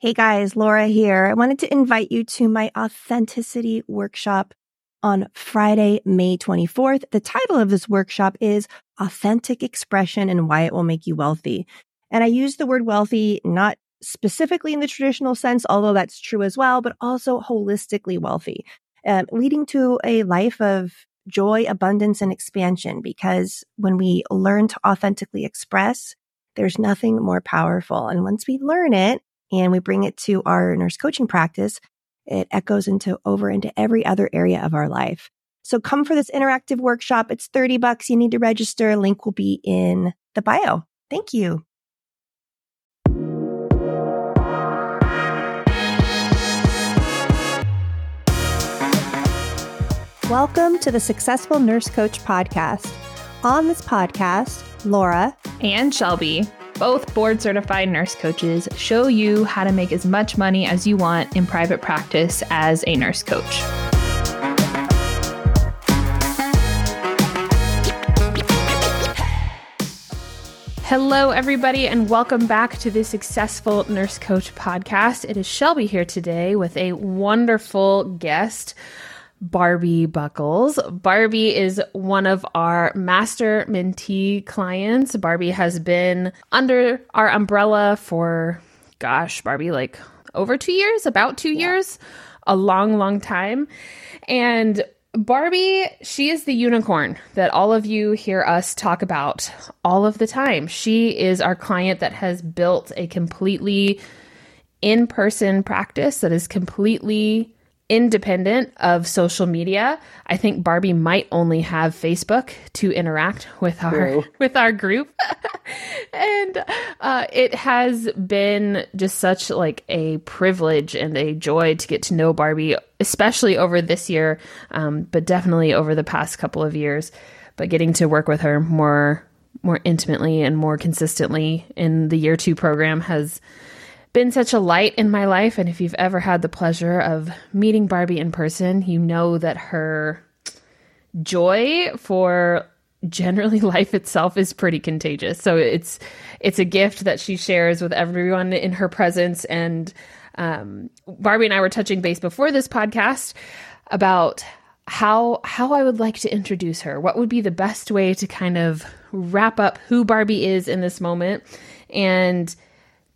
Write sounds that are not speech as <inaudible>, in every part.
Hey guys, Laura here. I wanted to invite you to my authenticity workshop on Friday, May 24th. The title of this workshop is Authentic Expression and Why It Will Make You Wealthy. And I use the word wealthy not specifically in the traditional sense, although that's true as well, but also holistically wealthy, um, leading to a life of joy, abundance, and expansion. Because when we learn to authentically express, there's nothing more powerful. And once we learn it, and we bring it to our nurse coaching practice, it echoes into over into every other area of our life. So come for this interactive workshop. It's 30 bucks. You need to register. Link will be in the bio. Thank you. Welcome to the Successful Nurse Coach Podcast. On this podcast, Laura and Shelby both board certified nurse coaches show you how to make as much money as you want in private practice as a nurse coach. Hello, everybody, and welcome back to the Successful Nurse Coach podcast. It is Shelby here today with a wonderful guest. Barbi Buckles. Barbi is one of our master mentee clients. Barbi has been under our umbrella for, gosh, Barbi, like over two years, about two yeah. years, a long, long time. And Barbi, she is the unicorn that all of you hear us talk about all of the time. She is our client that has built a completely in person practice that is completely independent of social media. I think Barbi might only have Facebook to interact with our <laughs> with our group, <laughs> and uh, it has been just such like a privilege and a joy to get to know Barbi, especially over this year, um, but definitely over the past couple of years. But getting to work with her more more intimately and more consistently in the year two program has been such a light in my life. And if you've ever had the pleasure of meeting Barbi in person, you know that her joy for generally <laughs> life itself is pretty contagious. So it's it's a gift that she shares with everyone in her presence. And um, Barbi and I were touching base before this podcast about how how I would like to introduce her. What would be the best way to kind of wrap up who Barbi is in this moment and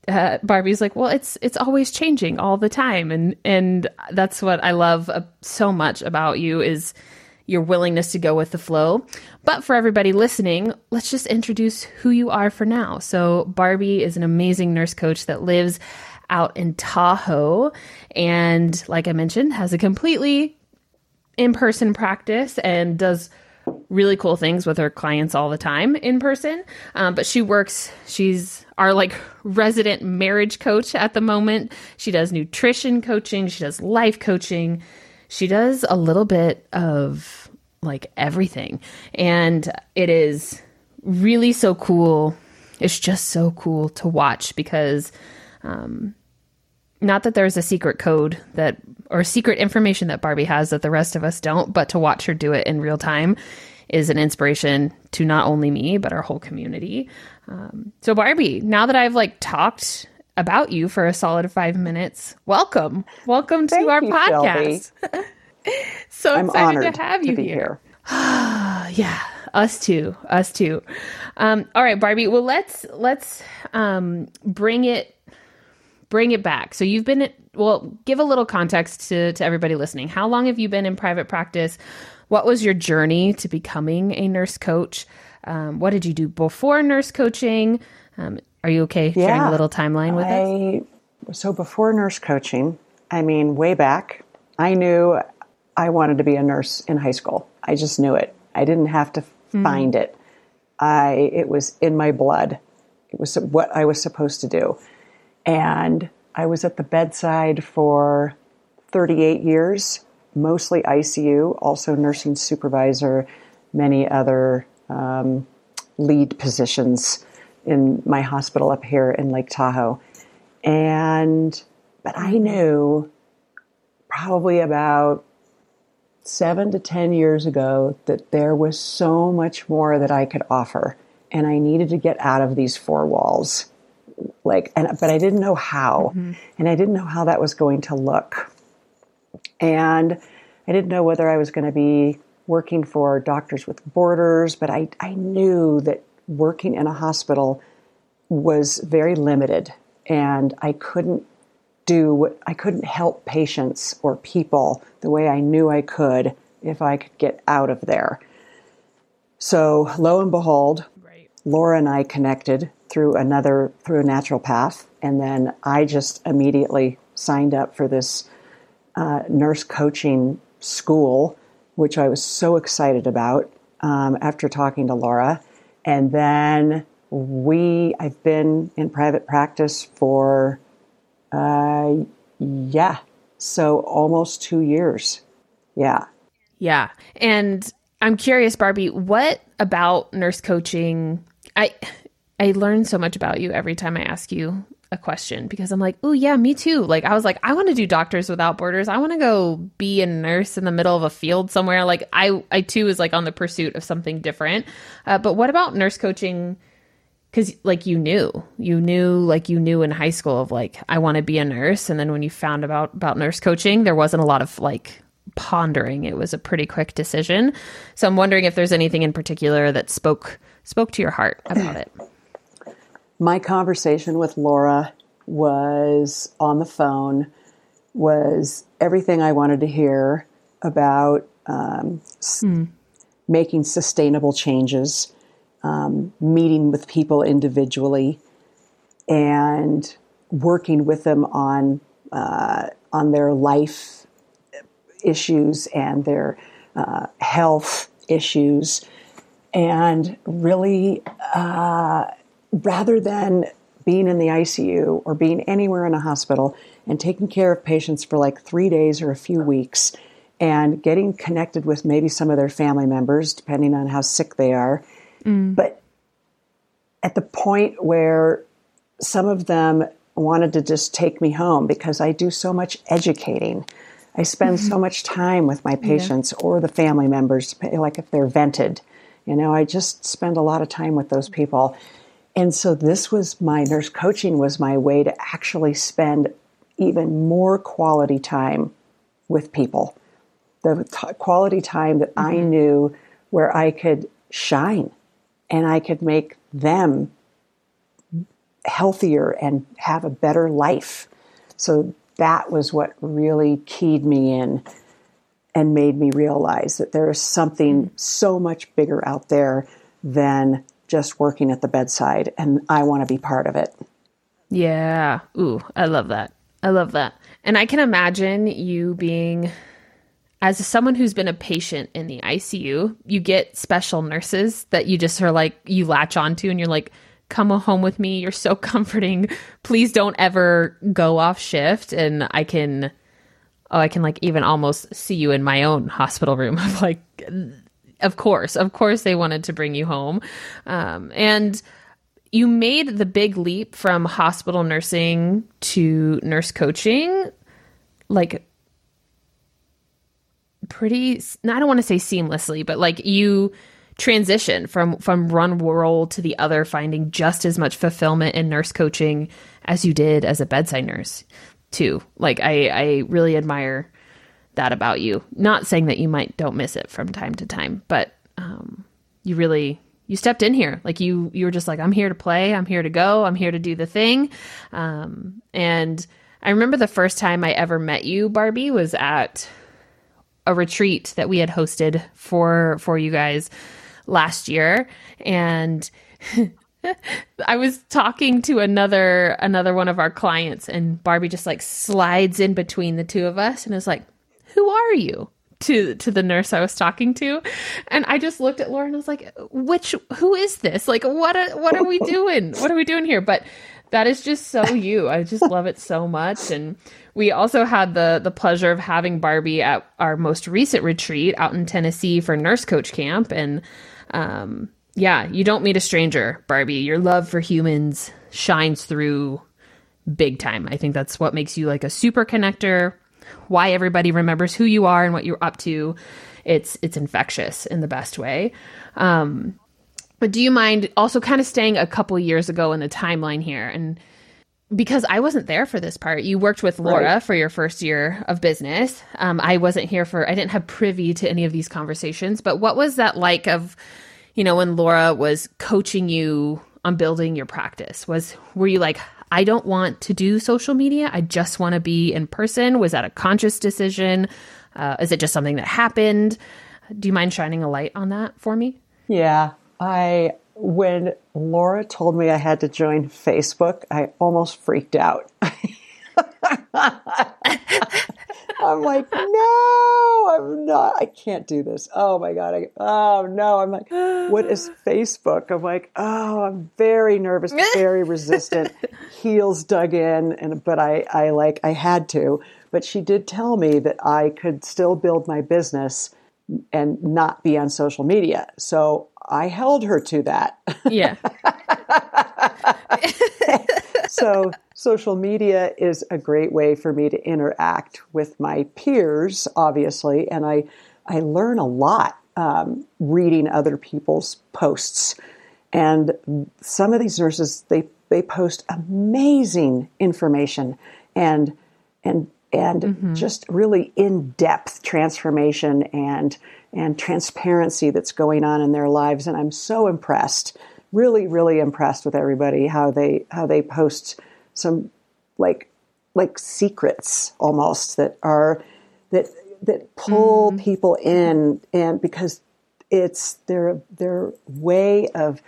uh, Barbi's like, well, it's it's always changing all the time, and and that's what I love uh, so much about you is your willingness to go with the flow. But for everybody listening, let's just introduce who you are for now. So Barbi is an amazing nurse coach that lives out in Tahoe, and like I mentioned, has a completely in person practice and does really cool things with her clients all the time in person. Um, but she works, she's our like resident marriage coach at the moment. She does nutrition coaching, she does life coaching, she does a little bit of like everything. And it is really so cool. It's just so cool to watch because um, not that there's a secret code that or secret information that Barbi has that the rest of us don't, but to watch her do it in real time is an inspiration to not only me but our whole community. Um, so Barbi, now that I've like talked about you for a solid five minutes, welcome, welcome to Thank our you, podcast. <laughs> so I'm excited to have you to here. here. <sighs> yeah, us too, us too. Um, all right, Barbi. Well, let's let's um, bring it bring it back. So you've been well. Give a little context to to everybody listening. How long have you been in private practice? What was your journey to becoming a nurse coach? Um, what did you do before nurse coaching? Um, are you okay yeah, sharing a little timeline with I, us? So before nurse coaching, I mean, way back, I knew I wanted to be a nurse in high school. I just knew it. I didn't have to mm-hmm. find it. I it was in my blood. It was what I was supposed to do, and I was at the bedside for 38 years mostly ICU, also nursing supervisor, many other um, lead positions in my hospital up here in Lake Tahoe. And, but I knew probably about seven to 10 years ago that there was so much more that I could offer. And I needed to get out of these four walls like, and, but I didn't know how. Mm-hmm. And I didn't know how that was going to look. And I didn't know whether I was going to be working for Doctors with Borders, but I, I knew that working in a hospital was very limited and I couldn't do what I couldn't help patients or people the way I knew I could if I could get out of there. So lo and behold, right. Laura and I connected through another through a natural path, and then I just immediately signed up for this uh, nurse coaching school, which I was so excited about um, after talking to Laura, and then we I've been in private practice for uh, yeah, so almost two years. Yeah. Yeah. And I'm curious, Barbi, what about nurse coaching? I I learn so much about you every time I ask you a question because I'm like, oh yeah, me too. Like I was like, I want to do Doctors Without Borders. I want to go be a nurse in the middle of a field somewhere. Like I, I too is like on the pursuit of something different. Uh, but what about nurse coaching? because like you knew you knew like you knew in high school of like i want to be a nurse and then when you found about about nurse coaching there wasn't a lot of like pondering it was a pretty quick decision so i'm wondering if there's anything in particular that spoke spoke to your heart about it my conversation with laura was on the phone was everything i wanted to hear about um, hmm. making sustainable changes um, meeting with people individually and working with them on uh, on their life issues and their uh, health issues, and really, uh, rather than being in the ICU or being anywhere in a hospital and taking care of patients for like three days or a few weeks and getting connected with maybe some of their family members, depending on how sick they are, Mm. But at the point where some of them wanted to just take me home because I do so much educating. I spend mm-hmm. so much time with my patients yeah. or the family members, like if they're vented. You know, I just spend a lot of time with those people. And so this was my nurse coaching was my way to actually spend even more quality time with people. The t- quality time that mm-hmm. I knew where I could shine and I could make them healthier and have a better life. So that was what really keyed me in and made me realize that there is something so much bigger out there than just working at the bedside, and I want to be part of it. Yeah. Ooh, I love that. I love that. And I can imagine you being as someone who's been a patient in the ICU, you get special nurses that you just are like, you latch onto and you're like, come home with me. You're so <laughs> comforting. Please don't ever go off shift. And I can, oh, I can like even almost see you in my own hospital room <laughs> of like, of course, of course they wanted to bring you home. Um, and you made the big leap from hospital nursing to nurse coaching like pretty I don't want to say seamlessly, but like you transition from from one role to the other finding just as much fulfillment in nurse coaching as you did as a bedside nurse too. Like I I really admire that about you. Not saying that you might don't miss it from time to time, but um you really you stepped in here. Like you you were just like i'm here to play. I'm here to go. I'm here to do the thing. Um, and i remember the first time i ever met you barbi was at a retreat that we had hosted for for you guys last year. And <laughs> I was talking to another another one of our clients and Barbi just like slides in between the two of us and is like, "Who are you?" to to the nurse I was talking to. And I just looked at Laura and I was like, "Which who is this? Like what are, what are we <laughs> doing? What are we doing here?" But that is just so you. I just love it so much and we also had the the pleasure of having Barbi at our most recent retreat out in Tennessee for Nurse Coach Camp, and um, yeah, you don't meet a stranger, Barbi. Your love for humans shines through big time. I think that's what makes you like a super connector. Why everybody remembers who you are and what you're up to. It's it's infectious in the best way. Um, But do you mind also kind of staying a couple years ago in the timeline here? And because I wasn't there for this part, you worked with Laura right. for your first year of business. Um, I wasn't here for, I didn't have privy to any of these conversations. But what was that like of, you know, when Laura was coaching you on building your practice? Was, were you like, I don't want to do social media. I just want to be in person. Was that a conscious decision? Uh, is it just something that happened? Do you mind shining a light on that for me? Yeah, I when Laura told me I had to join Facebook, I almost freaked out. <laughs> I'm like, no, I'm not. I can't do this. Oh my god. I, oh no. I'm like, what is <gasps> Facebook? I'm like, oh, I'm very nervous, <laughs> very resistant, heels dug in, and but I, I like, I had to. But she did tell me that I could still build my business and not be on social media. So I held her to that. Yeah. <laughs> so social media is a great way for me to interact with my peers, obviously, and I I learn a lot um, reading other people's posts. And some of these nurses they they post amazing information and and and mm-hmm. just really in depth transformation and and transparency that's going on in their lives and I'm so impressed really really impressed with everybody how they how they post some like like secrets almost that are that that pull mm. people in and because it's their their way of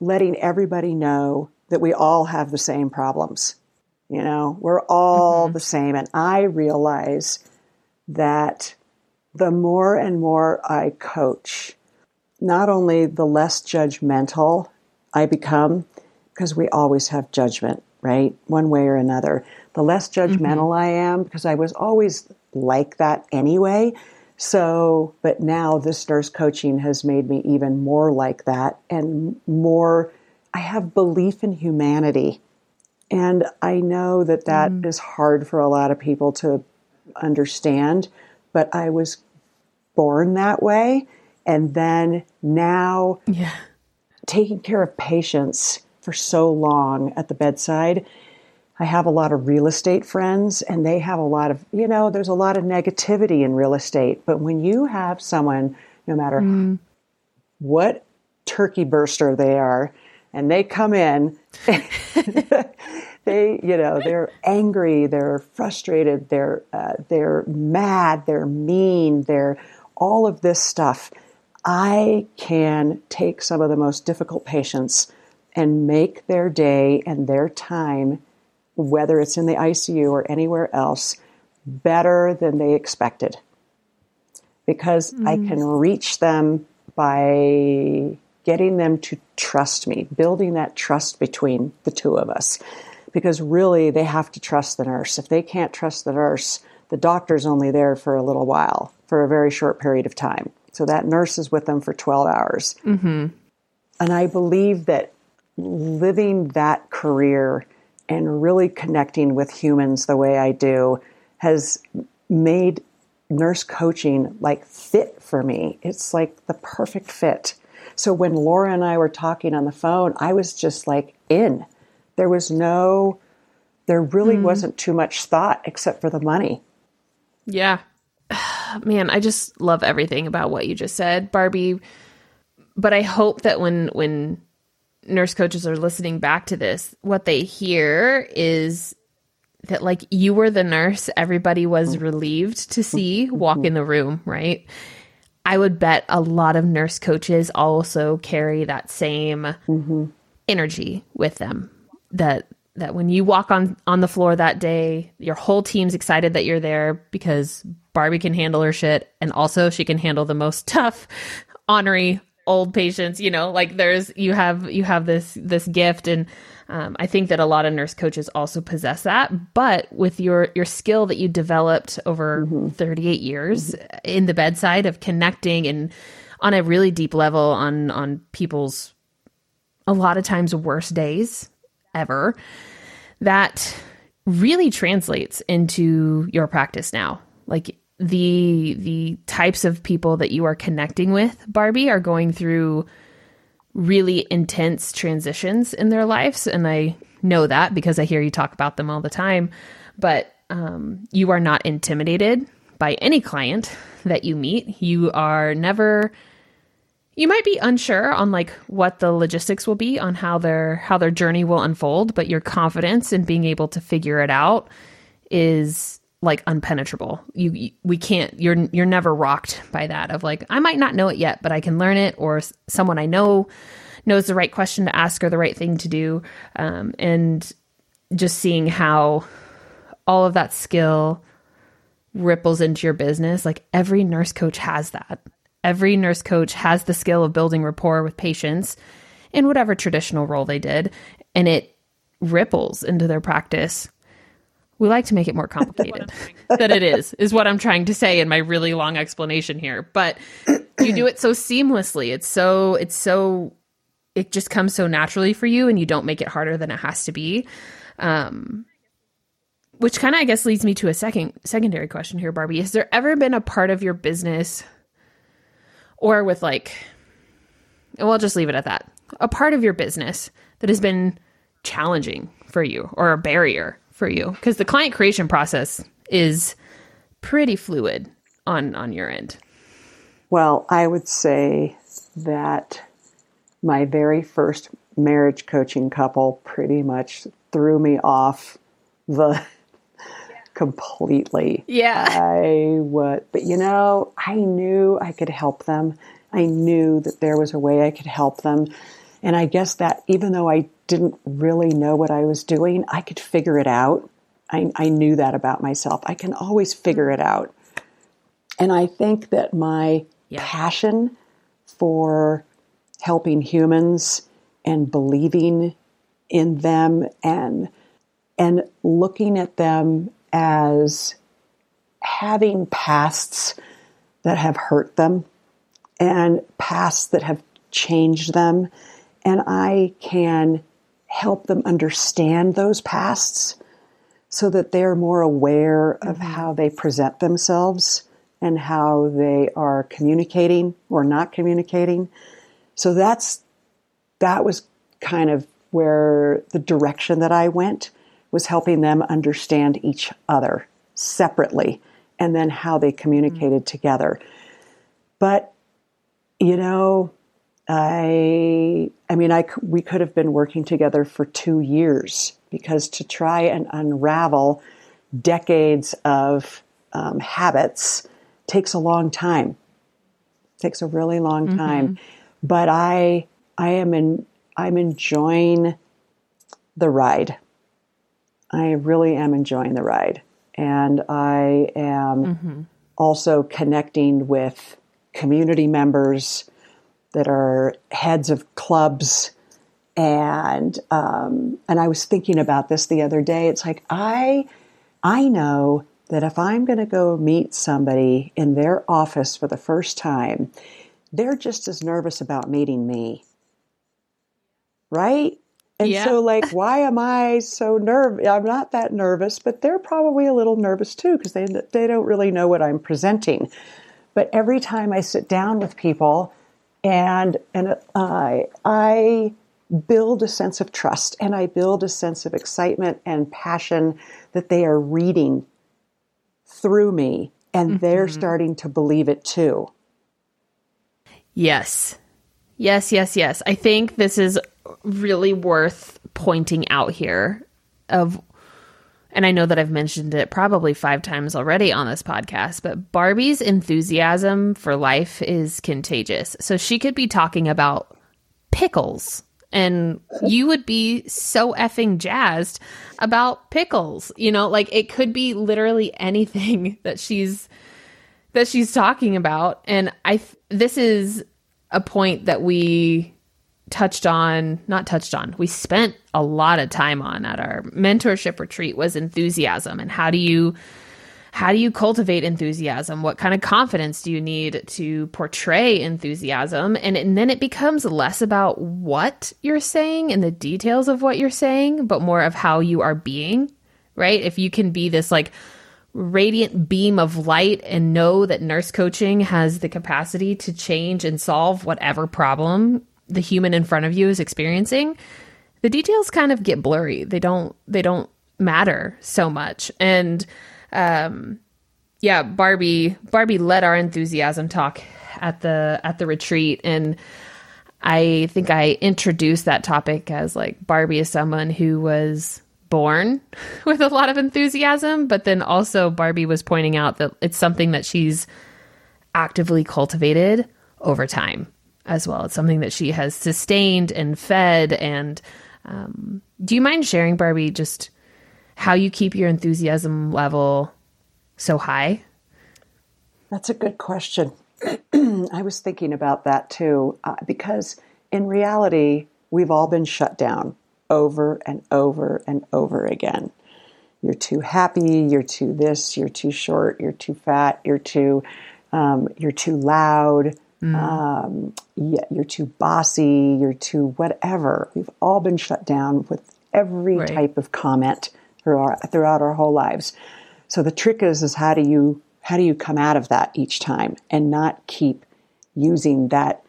letting everybody know that we all have the same problems you know we're all mm-hmm. the same and i realize that the more and more I coach, not only the less judgmental I become, because we always have judgment, right? One way or another. The less judgmental mm-hmm. I am, because I was always like that anyway. So, but now this nurse coaching has made me even more like that and more, I have belief in humanity. And I know that that mm. is hard for a lot of people to understand, but I was born that way. And then now yeah. taking care of patients for so long at the bedside. I have a lot of real estate friends, and they have a lot of, you know, there's a lot of negativity in real estate. But when you have someone, no matter mm. what turkey burster they are, and they come in, <laughs> they, you know, they're angry, they're frustrated, they're uh, they're mad, they're mean, they're all of this stuff, I can take some of the most difficult patients and make their day and their time, whether it's in the ICU or anywhere else, better than they expected. Because mm. I can reach them by getting them to trust me, building that trust between the two of us. Because really, they have to trust the nurse. If they can't trust the nurse, the doctor's only there for a little while for a very short period of time. So that nurse is with them for 12 hours. Mm-hmm. And I believe that living that career and really connecting with humans the way I do has made nurse coaching like fit for me. It's like the perfect fit. So when Laura and I were talking on the phone, I was just like in. There was no, there really mm. wasn't too much thought except for the money. Yeah. <sighs> man, I just love everything about what you just said, Barbi. But I hope that when when nurse coaches are listening back to this, what they hear is that like you were the nurse everybody was relieved to see walk in the room, right? I would bet a lot of nurse coaches also carry that same mm-hmm. energy with them that that when you walk on on the floor that day, your whole team's excited that you're there because Barbi can handle her shit and also she can handle the most <laughs> tough, ornery old patients, you know, like there's you have you have this this gift and um, I think that a lot of nurse coaches also possess that, but with your your skill that you developed over mm-hmm. 38 years mm-hmm. in the bedside of connecting and on a really deep level on on people's a lot of times worst days ever that really translates into your practice now. Like the the types of people that you are connecting with, Barbi, are going through really intense transitions in their lives. And I know that because I hear you talk about them all the time. But um, you are not intimidated by any client that you meet. You are never you might be unsure on like what the logistics will be on how their how their journey will unfold, but your confidence in being able to figure it out is like unpenetrable. You, we can't you're you're never rocked by that of like I might not know it yet, but I can learn it or someone I know knows the right question to ask or the right thing to do. Um, and just seeing how all of that skill ripples into your business. Like every nurse coach has that. Every nurse coach has the skill of building rapport with patients in whatever traditional role they did, and it ripples into their practice. We like to make it more <laughs> complicated <laughs> than it is, is what I'm trying to say in my really long explanation here. But you do it so seamlessly. It's so, it's so, it just comes so naturally for you, and you don't make it harder than it has to be. Um, which kind of, I guess, leads me to a second secondary question here, Barbi. Has there ever been a part of your business, or with like, well, I'll just leave it at that, a part of your business that has been challenging for you or a barrier for you? Because the client creation process is pretty fluid on on your end. Well, I would say that my very first marriage coaching couple pretty much threw me off the <laughs> completely. Yeah. I would, but you know, I knew I could help them. I knew that there was a way I could help them. And I guess that even though I didn't really know what I was doing, I could figure it out. I, I knew that about myself. I can always figure it out. And I think that my yeah. passion for helping humans and believing in them and and looking at them as having pasts that have hurt them and pasts that have changed them. And I can help them understand those pasts so that they're more aware of mm-hmm. how they present themselves and how they are communicating or not communicating. So that's that was kind of where the direction that I went was helping them understand each other separately and then how they communicated mm-hmm. together. But, you know, I, I mean, I, we could have been working together for two years because to try and unravel decades of um, habits takes a long time. takes a really long mm-hmm. time. But I, I am in, I'm enjoying the ride. I really am enjoying the ride. And I am mm-hmm. also connecting with community members that are heads of clubs. And um, and I was thinking about this the other day. It's like I I know that if I'm going to go meet somebody in their office for the first time, they're just as nervous about meeting me. Right? And yeah. so, like, <laughs> why am I so nervous? I'm not that nervous, but they're probably a little nervous too because they they don't really know what I'm presenting. But every time I sit down with people, and and I I build a sense of trust and I build a sense of excitement and passion that they are reading through me, and mm-hmm. they're starting to believe it too. Yes. Yes, yes, yes. I think this is really worth pointing out here of and I know that I've mentioned it probably 5 times already on this podcast, but Barbi's enthusiasm for life is contagious. So she could be talking about pickles and you would be so effing jazzed about pickles. You know, like it could be literally anything <laughs> that she's that she's talking about and I this is a point that we touched on, not touched on, we spent a lot of time on at our mentorship retreat was enthusiasm and how do you how do you cultivate enthusiasm? What kind of confidence do you need to portray enthusiasm? And, and then it becomes less about what you're saying and the details of what you're saying, but more of how you are being, right? If you can be this like radiant beam of light and know that nurse coaching has the capacity to change and solve whatever problem the human in front of you is experiencing, the details kind of get blurry. They don't they don't matter so much. And um yeah, Barbi Barbi led our enthusiasm talk at the at the retreat and I think I introduced that topic as like Barbi is someone who was born <laughs> with a lot of enthusiasm, but then also Barbi was pointing out that it's something that she's actively cultivated over time as well. It's something that she has sustained and fed. And um, do you mind sharing, Barbi, just how you keep your enthusiasm level so high? That's a good question. <clears throat> I was thinking about that too, uh, because in reality, we've all been shut down over and over and over again. You're too happy, you're too this, you're too short, you're too fat, you're too, um, you're too loud, mm. um, yeah, you're too bossy, you're too whatever. We've all been shut down with every right. type of comment throughout, throughout our whole lives. So the trick is, is how do you how do you come out of that each time and not keep using that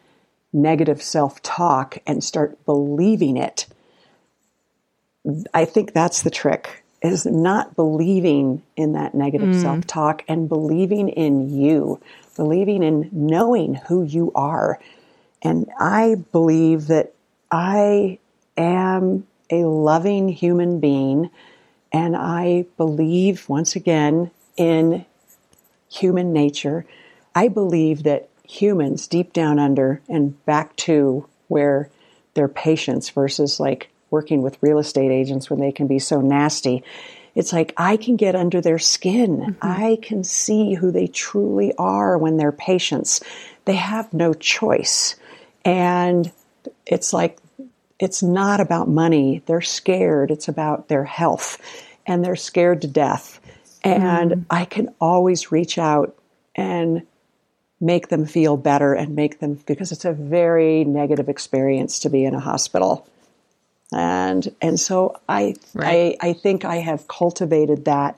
negative self talk and start believing it? I think that's the trick is not believing in that negative mm. self talk and believing in you, believing in knowing who you are. And I believe that I am a loving human being. And I believe, once again, in human nature. I believe that humans, deep down under and back to where their patients versus like working with real estate agents when they can be so nasty. It's like I can get under their skin. Mm-hmm. I can see who they truly are when they're patients. They have no choice. And it's like, it's not about money. They're scared. It's about their health. And they're scared to death. And mm. I can always reach out and make them feel better and make them because it's a very negative experience to be in a hospital. And and so I right. I, I think I have cultivated that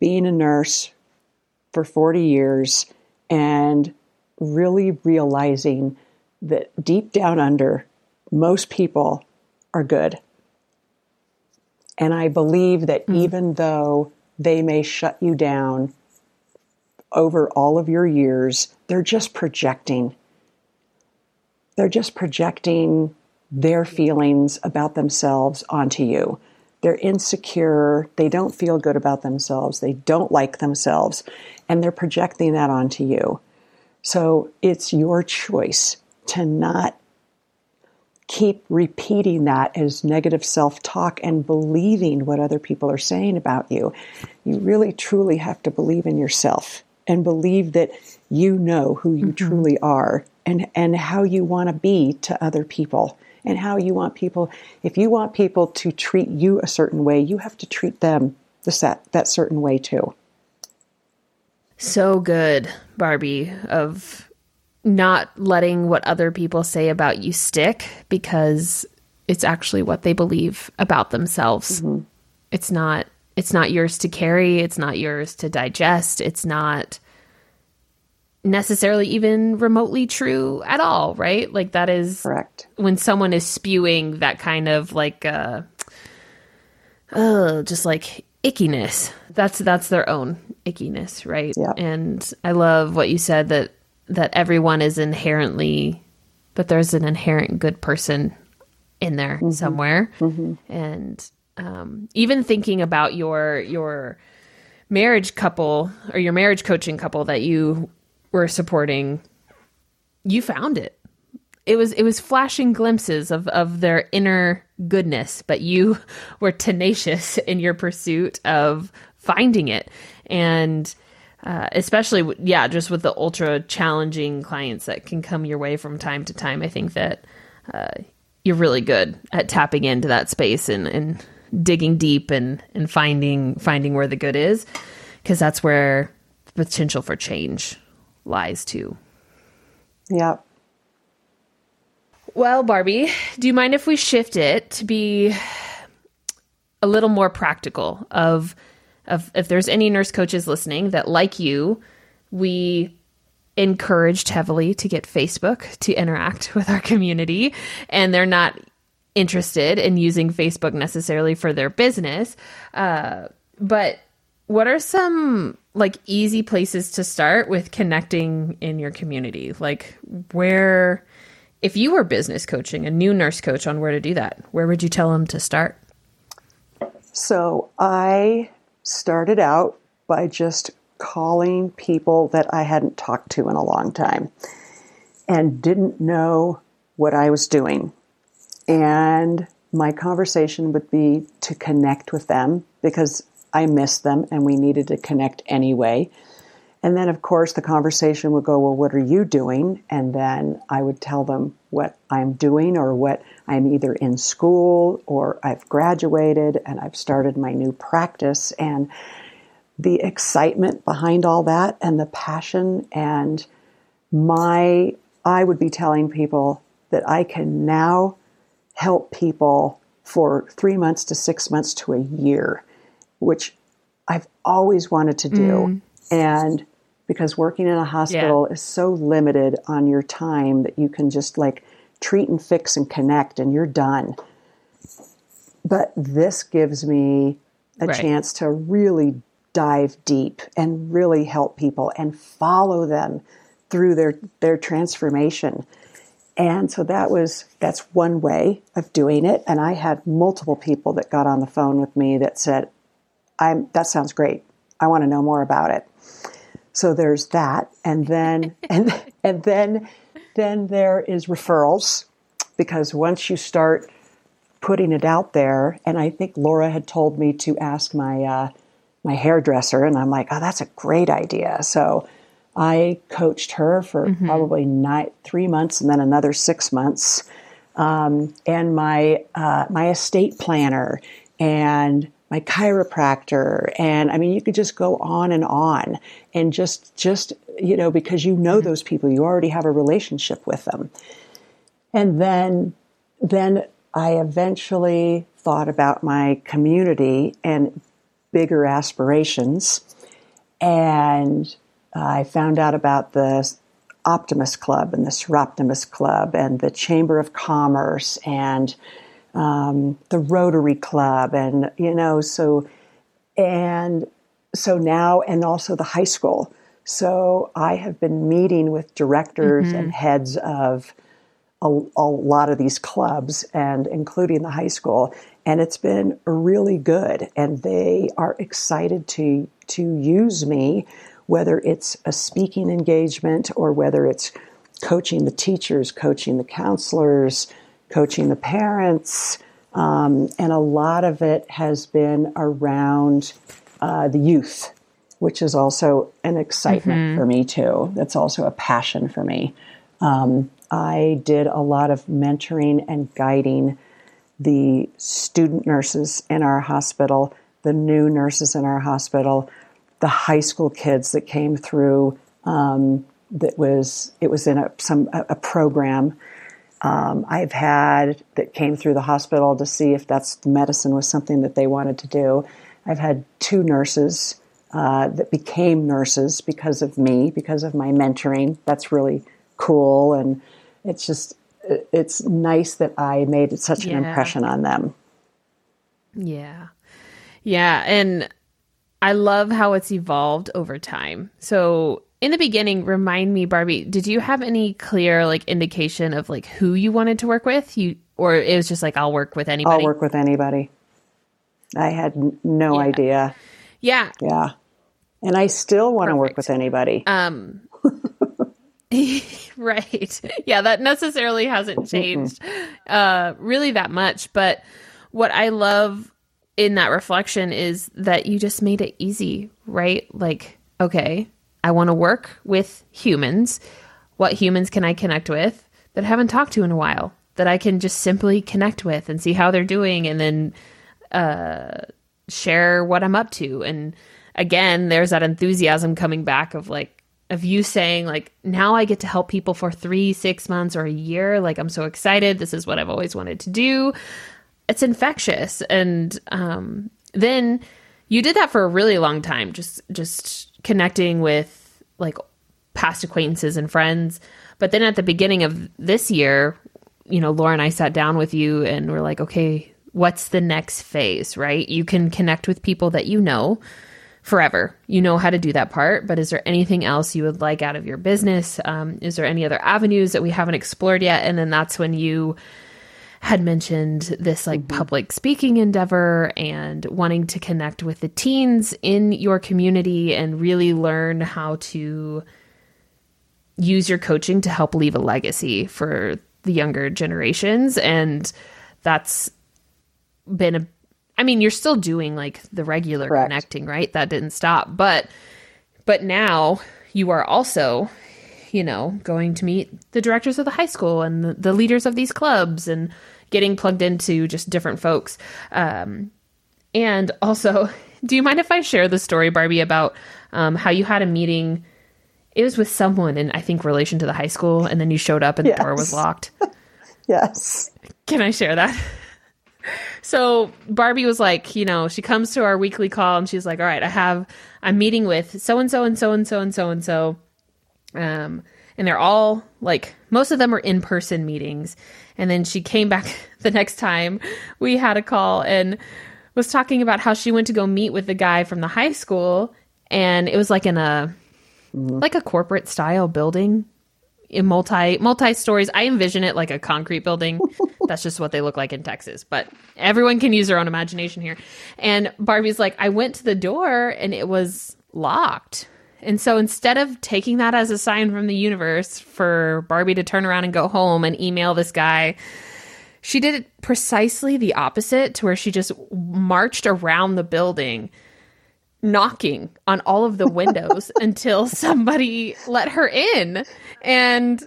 being a nurse for 40 years and really realizing that deep down under most people are good. And I believe that mm. even though they may shut you down over all of your years. They're just projecting. They're just projecting their feelings about themselves onto you. They're insecure. They don't feel good about themselves. They don't like themselves. And they're projecting that onto you. So it's your choice to not keep repeating that as negative self talk and believing what other people are saying about you. You really truly have to believe in yourself and believe that you know who you mm-hmm. truly are and, and how you want to be to other people and how you want people. If you want people to treat you a certain way, you have to treat them the that, that certain way too. So good, Barbi, of not letting what other people say about you stick because it's actually what they believe about themselves. Mm-hmm. It's not it's not yours to carry, it's not yours to digest, it's not necessarily even remotely true at all, right? Like that is correct. When someone is spewing that kind of like uh uh just like ickiness. That's that's their own ickiness, right? Yeah. And I love what you said that that everyone is inherently that there's an inherent good person in there mm-hmm. somewhere mm-hmm. and um, even thinking about your your marriage couple or your marriage coaching couple that you were supporting. You found it. It was it was flashing glimpses of of their inner goodness but you <laughs> were tenacious in your pursuit of finding it. And uh, especially yeah just with the ultra challenging clients that can come your way from time to time i think that uh, you're really good at tapping into that space and, and digging deep and, and finding finding where the good is because that's where potential for change lies too Yep. well barbi do you mind if we shift it to be a little more practical of of if there's any nurse coaches listening that like you we encouraged heavily to get Facebook to interact with our community, and they're not interested in using Facebook necessarily for their business. Uh, but what are some like easy places to start with connecting in your community? Like where if you were business coaching a new nurse coach on where to do that, where would you tell them to start? So I started out by just calling people that I hadn't talked to in a long time and didn't know what I was doing. And my conversation would be to connect with them because I missed them and we needed to connect anyway. And then, of course, the conversation would go, Well, what are you doing? And then I would tell them what I'm doing or what I'm either in school or I've graduated and I've started my new practice. And the excitement behind all that and the passion and my, I would be telling people that I can now help people for three months to six months to a year, which I've always wanted to do. Mm. And because working in a hospital yeah. is so limited on your time that you can just like treat and fix and connect and you're done. But this gives me a right. chance to really dive deep and really help people and follow them through their their transformation. And so that was that's one way of doing it and I had multiple people that got on the phone with me that said I'm that sounds great. I want to know more about it. So there's that, and then <laughs> and and then then there is referrals because once you start putting it out there, and I think Laura had told me to ask my uh, my hairdresser, and I'm like, oh, that's a great idea. So I coached her for mm-hmm. probably nine, three months, and then another six months, um, and my uh, my estate planner and my chiropractor. And i mean you could just go on and on and just just you know because you know mm-hmm. those people you already have a relationship with them. And then then i eventually thought about my community and bigger aspirations. And i found out about the optimist club and the Soroptimist club and the chamber of commerce and um, the Rotary Club, and you know, so and so now, and also the high school. So I have been meeting with directors mm-hmm. and heads of a, a, lot of these clubs, and including the high school, and it's been really good. And they are excited to to use me, whether it's a speaking engagement or whether it's coaching the teachers, coaching the counselors coaching the parents, um, and a lot of it has been around uh, the youth, which is also an excitement mm-hmm. for me too. That's also a passion for me. Um, I did a lot of mentoring and guiding the student nurses in our hospital, the new nurses in our hospital, the high school kids that came through. Um, that was it was in a some a, a program um, I've had that came through the hospital to see if that's medicine was something that they wanted to do. I've had two nurses uh, that became nurses because of me, because of my mentoring. That's really cool, and it's just it's nice that I made such an impression on them. Yeah, yeah, and I love how it's evolved over time. So in the beginning, remind me, Barbi, did you have any clear like indication of like who you wanted to work with? You or it was just like I'll work with anybody. I'll work with anybody. I had no yeah. idea. Yeah. Yeah. And I still want to work with anybody. Um <laughs> right. Yeah, that necessarily hasn't changed uh really that much, but what I love in that reflection is that you just made it easy, right? Like, okay, I want to work with humans. What humans can I connect with that I haven't talked to in a while that I can just simply connect with and see how they're doing and then uh, share what I'm up to. And again, there's that enthusiasm coming back of like, of you saying like now i get to help people for three six months or a year like i'm so excited this is what i've always wanted to do it's infectious and um, then you did that for a really long time just just connecting with like past acquaintances and friends. But then at the beginning of this year, you know, Laura and I sat down with you and we're like, okay, what's the next phase, right? You can connect with people that you know forever. You know how to do that part, but is there anything else you would like out of your business? Um, is there any other avenues that we haven't explored yet? And then that's when you had mentioned this like mm-hmm. public speaking endeavor and wanting to connect with the teens in your community and really learn how to use your coaching to help leave a legacy for the younger generations and that's been a I mean, you're still doing like the regular Correct. connecting, right? That didn't stop. But but now you are also, you know, going to meet the directors of the high school and the, the leaders of these clubs and getting plugged into just different folks. Um, and also, <laughs> do you mind if I share the story, Barbi, about um, how you had a meeting? It was with someone in, I think, relation to the high school, and then you showed up and yes. the door was locked. <laughs> yes. Can I share that? <laughs> so Barbi was like, you know, she comes to our weekly call and she's like, all right, I have, I'm meeting with so and so and so and so and so and so. Um, and they're all like, most of them are in person meetings. And then she came back <laughs> the next time we had a call and was talking about how she went to go meet with the guy from the high school. And it was like in a, mm-hmm. like a corporate style building in multi multi stories. I envision it like a concrete building. <laughs> That's just what they look like in Texas. But everyone can use their own imagination here. And Barbi's like, I went to the door and it was locked. And so instead of taking that as a sign from the universe for Barbi to turn around and go home and email this guy, she did it precisely the opposite to where she just marched around the building knocking on all of the <laughs> windows until somebody let her in. And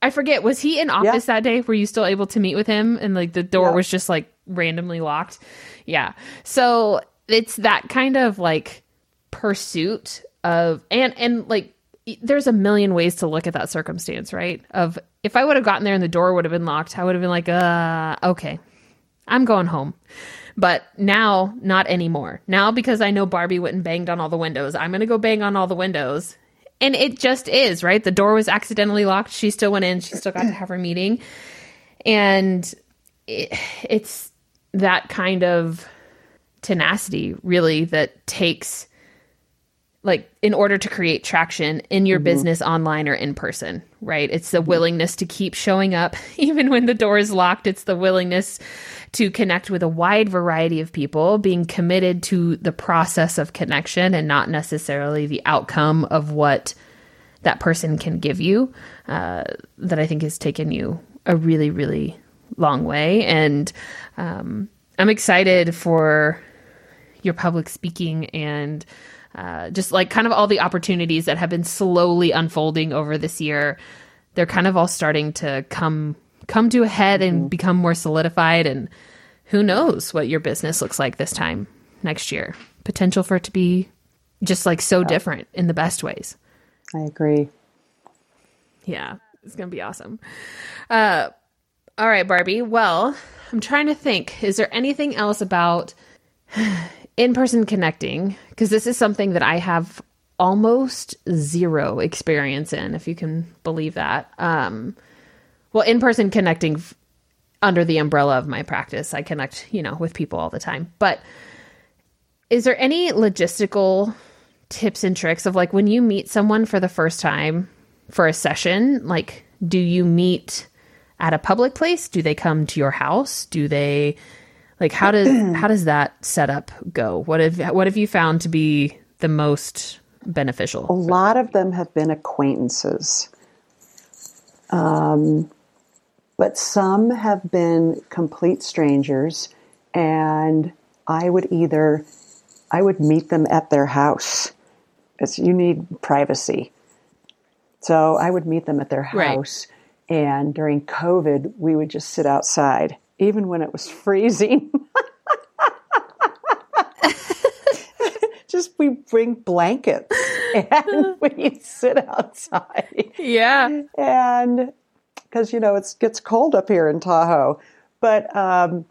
I forget, was he in office yeah. that day? Were you still able to meet with him? And like the door yeah. was just like randomly locked. Yeah. So it's that kind of like pursuit of and and like there's a million ways to look at that circumstance, right? Of if I would have gotten there and the door would have been locked, I would have been like, uh, okay, I'm going home. But now, not anymore. Now, because I know Barbi went and banged on all the windows, I'm going to go bang on all the windows. And it just is, right? The door was accidentally locked. She still went in. She still got to have her meeting. And it, it's that kind of tenacity, really, that takes like in order to create traction in your mm-hmm. business online or in person, right? It's the mm-hmm. willingness to keep showing up <laughs> even when the door is locked. It's the willingness to connect with a wide variety of people, being committed to the process of connection and not necessarily the outcome of what that person can give you. Uh, that I think has taken you a really, really long way. And um, I'm excited for your public speaking and uh, just like kind of all the opportunities that have been slowly unfolding over this year. They're kind of all starting to come come to a head and mm-hmm. become more solidified and who knows what your business looks like this time next year. Potential for it to be just like so different in the best ways. I agree. Yeah it's gonna be awesome. Uh all right barbi. Well i'm trying to think. Is there anything else about in-person connecting because this is something that i have almost zero experience in if you can believe that. Um well in-person connecting f- under the umbrella of my practice i connect you know with people all the time. But is there any logistical tips and tricks of like when you meet someone for the first time for a session like do you meet at a public place? Do they come to your house? Do they like how does <clears throat> how does that setup go? What have what have you found to be the most beneficial? A lot of them have been acquaintances. Um, but some have been complete strangers and I would either I would meet them at their house. It's, you need privacy. So I would meet them at their house right. and during COVID we would just sit outside even when it was freezing. <laughs> Just we bring blankets and <laughs> we sit outside. Yeah. And because, you know, it gets cold up here in Tahoe. But, um,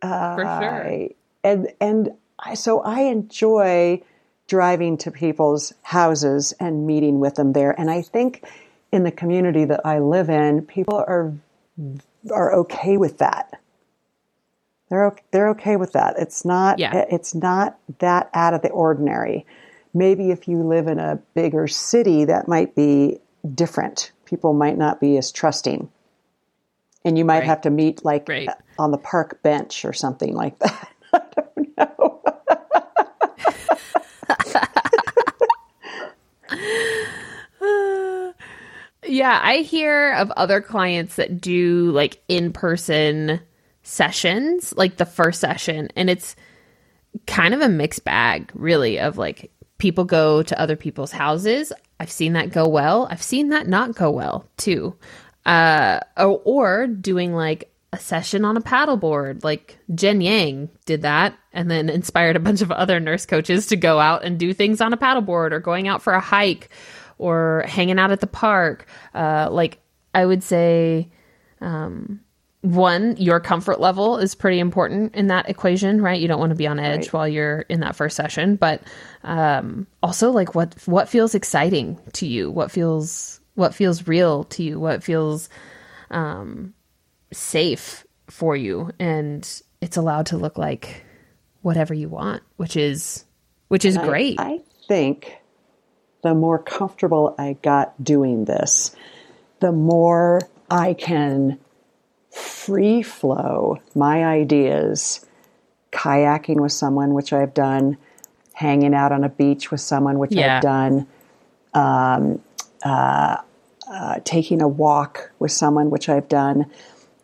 uh, for sure. And, and I, so I enjoy driving to people's houses and meeting with them there. And I think in the community that I live in, people are are okay with that. They're they're okay with that. It's not Yeah. Eh, it's not that out of the ordinary. Maybe if you live in a bigger city, that might be different. People might not be as trusting, and you might Right. have to meet like Right. on the park bench or something like <laughs> that. I don't know. Yeah, I hear of other clients that do like in person sessions, like the first session, and it's kind of a mixed bag, really, of like people go to other people's houses. I've seen that go well. I've seen that not go well too. Uh, or, or doing like a session on a paddleboard, like Jen Yang did that, and then inspired a bunch of other nurse coaches to go out and do things on a paddleboard, or going out for a hike, or hanging out at the park. Uh, like I would say, um, one, your comfort level is pretty important in that equation, right? You don't want to be on edge Right. while you're in that first session, but um, also like what what feels exciting to you, what feels what feels real to you, what feels um, safe for you, and it's allowed to look like whatever you want, which is which is great. I think the more comfortable I got doing this, the more I can free flow my ideas, kayaking with someone, which I've done, hanging out on a beach with someone, which Yeah. I've done, um, uh, uh, taking a walk with someone, which I've done.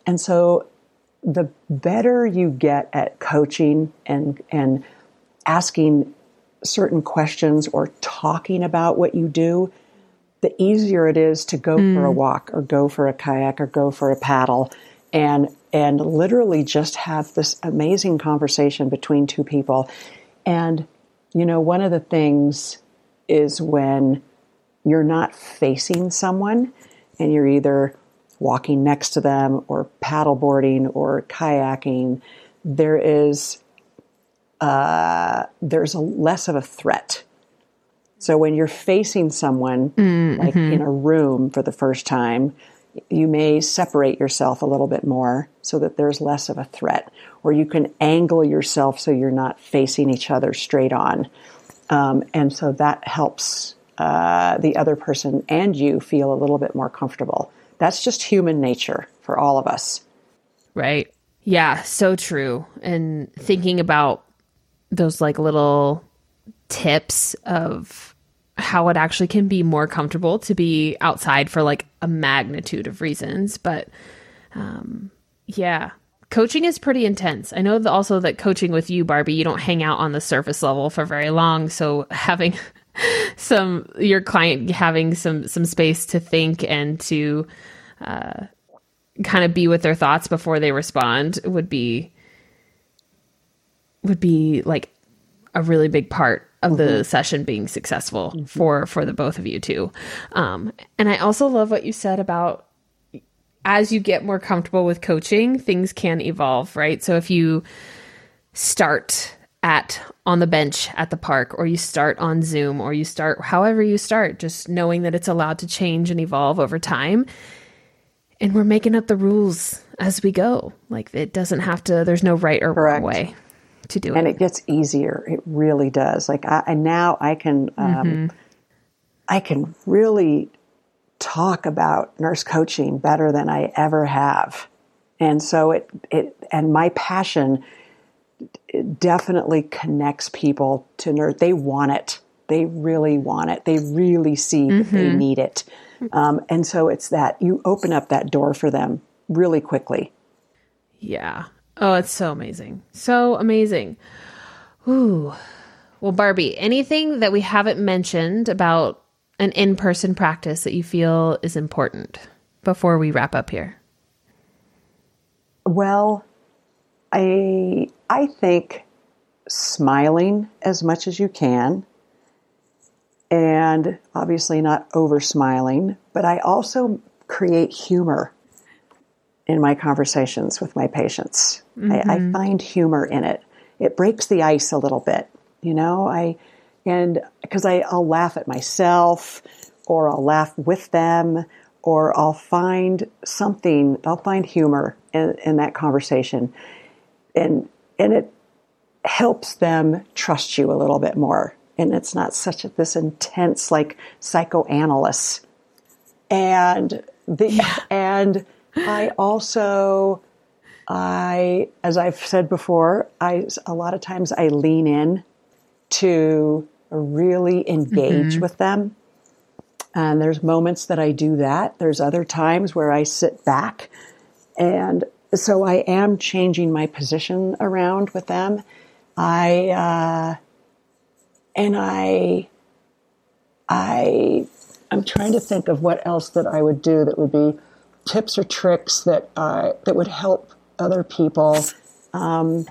And so the better you get at coaching and, and asking certain questions or talking about what you do, the easier it is to go for a mm. walk or go for a kayak or go for a paddle and and literally just have this amazing conversation between two people. And you know, one of the things is when you're not facing someone and you're either walking next to them or paddleboarding or kayaking, there is uh, there's a less of a threat. So when you're facing someone, like in a room for the first time, you may separate yourself a little bit more so that there's less of a threat, or you can angle yourself so you're not facing each other straight on, um, and so that helps uh, the other person and you feel a little bit more comfortable. That's just human nature for all of us. Right. Yeah, so true. And thinking about those like little tips of how it actually can be more comfortable to be outside for like a magnitude of reasons. But um, yeah, coaching is pretty intense. I know that also that coaching with you, Barbi, you don't hang out on the surface level for very long. So having <laughs> some your client having some some space to think and to uh, kind of be with their thoughts before they respond would be would be like a really big part of the session being successful for for the both of you too. Um, and I also love what you said about as you get more comfortable with coaching, things can evolve, right? So if you start at on the bench at the park or you start on Zoom or you start however you start, just knowing that it's allowed to change and evolve over time. And we're making up the rules as we go. Like it doesn't have to there's no right or Correct. wrong way to do and it. it gets easier. It really does. Like I, and now I can, um, I can really talk about nurse coaching better than I ever have, and so it it and my passion it definitely connects people to nurse. They want it. They really want it. They really see that they need it, um, and so it's that you open up that door for them really quickly. Yeah. Oh, it's so amazing. So amazing. Ooh. Well, Barbi, anything that we haven't mentioned about an in person practice that you feel is important before we wrap up here? Well, I I think smiling as much as you can and obviously not over smiling, but I also create humor in my conversations with my patients. I, I mm-hmm. find humor in it. It breaks the ice a little bit. You know, I and because I'll laugh at myself or I'll laugh with them or I'll find something, I'll find humor in, in that conversation. And, and it helps them trust you a little bit more. And it's not such a, this intense, like psychoanalyst. And the, yeah. and I also, I, as I've said before, I, a lot of times I lean in to really engage mm-hmm. with them. And there's moments that I do that. There's other times where I sit back. And so I am changing my position around with them. I, uh, and I, I, I'm trying to think of what else that I would do that would be tips or tricks that uh, that would help other people um,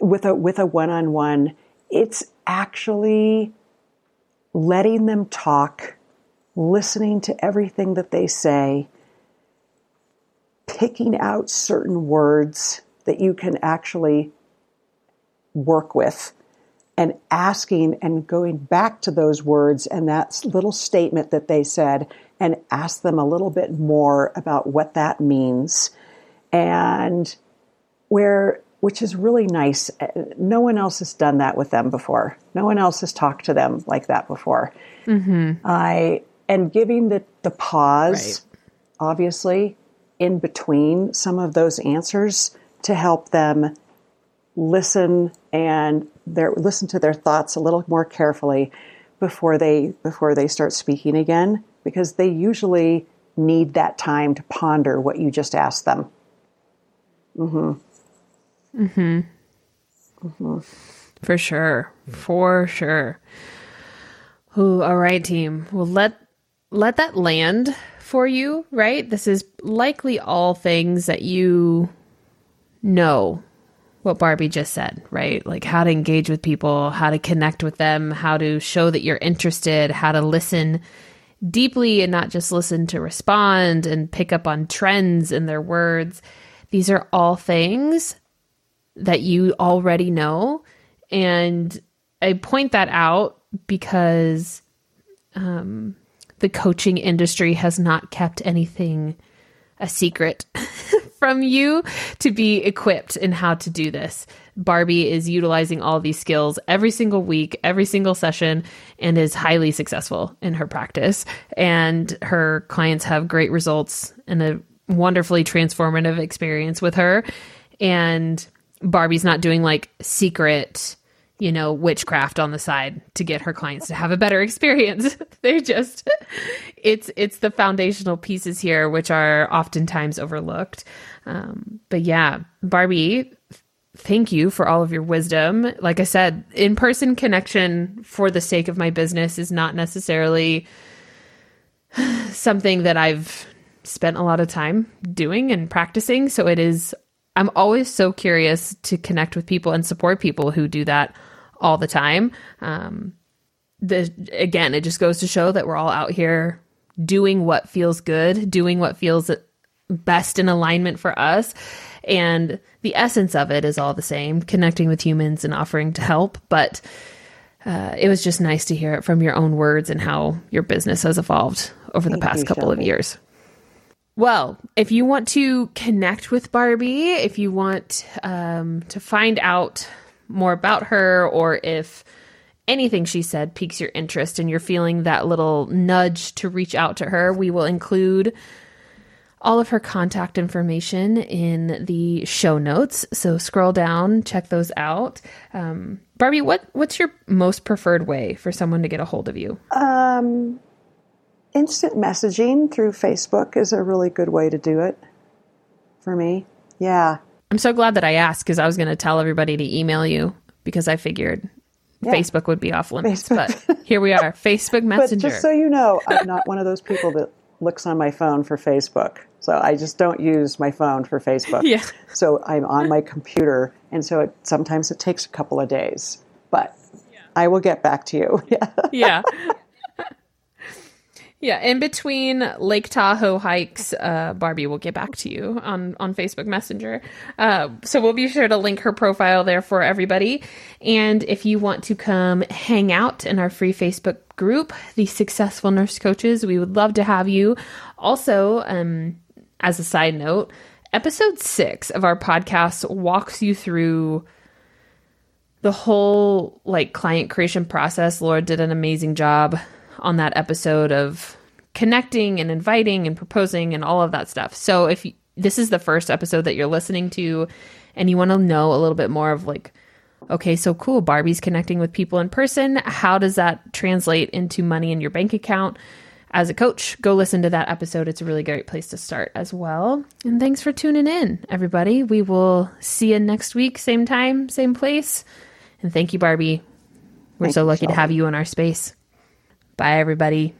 with a with a one on one. It's actually letting them talk, listening to everything that they say, picking out certain words that you can actually work with and asking and going back to those words and that little statement that they said and ask them a little bit more about what that means and where which is really nice no one else has done that with them before no one else has talked to them like that before mm-hmm. i and giving the the pause right. obviously in between some of those answers to help them listen and their listen to their thoughts a little more carefully before they before they start speaking again because they usually need that time to ponder what you just asked them. Mhm. Mhm. Mhm. For sure. For sure. Ooh, all right, team. Well, let let that land for you, right? This is likely all things that you know what Barbi just said, right? Like how to engage with people, how to connect with them, how to show that you're interested, how to listen deeply and not just listen to respond and pick up on trends in their words. These are all things that you already know. And I point that out because um, the coaching industry has not kept anything a secret <laughs> from you to be equipped in how to do this. Barbi is utilizing all these skills every single week, every single session, and is highly successful in her practice. And her clients have great results and a wonderfully transformative experience with her. And Barbi's not doing like secret you know, witchcraft on the side to get her clients to have a better <laughs> experience. <laughs> they just it's it's the foundational pieces here which are oftentimes overlooked. Um, but yeah, Barbi, thank you for all of your wisdom. Like I said, in person connection for the sake of my business is not necessarily something that I've spent a lot of time doing and practicing. So it is I'm always so curious to connect with people and support people who do that all the time. Um, the again, it just goes to show that we're all out here doing what feels good, doing what feels best in alignment for us. And the essence of it is all the same connecting with humans and offering to help. But uh, it was just nice to hear it from your own words and how your business has evolved over the Thank past you, couple Shelby. of years. Well, if you want to connect with Barbi, if you want um, to find out more about her, or if anything she said piques your interest and you're feeling that little nudge to reach out to her, we will include all of her contact information in the show notes. So scroll down, check those out. Um, Barbi, what what's your most preferred way for someone to get a hold of you? Um, instant messaging through Facebook is a really good way to do it for me. Yeah. I'm so glad that I asked because I was going to tell everybody to email you because I figured yeah. Facebook would be off limits. Facebook. But here we are, <laughs> Facebook Messenger. But just so you know, I'm not one of those people that looks on my phone for Facebook. So I just don't use my phone for Facebook. <laughs> Yeah. So I'm on my computer, and so it, sometimes it takes a couple of days, but yeah. I will get back to you. <laughs> yeah. <laughs> Yeah, in between Lake Tahoe hikes, uh, Barbi will get back to you on, on Facebook Messenger. Uh, so we'll be sure to link her profile there for everybody. And if you want to come hang out in our free Facebook group, the Successful Nurse Coaches, we would love to have you. Also, um, as a side note, episode six of our podcast walks you through the whole like client creation process. Laura did an amazing job on that episode of connecting and inviting and proposing and all of that stuff. So if you, this is the first episode that you're listening to and you want to know a little bit more of like okay, so cool, Barbi's connecting with people in person, how does that translate into money in your bank account? As a coach, go listen to that episode. It's a really great place to start as well. And thanks for tuning in, everybody. We will see you next week, same time, same place. And thank you, Barbi. We're Thank so you, lucky to have you in our space. Bye, everybody.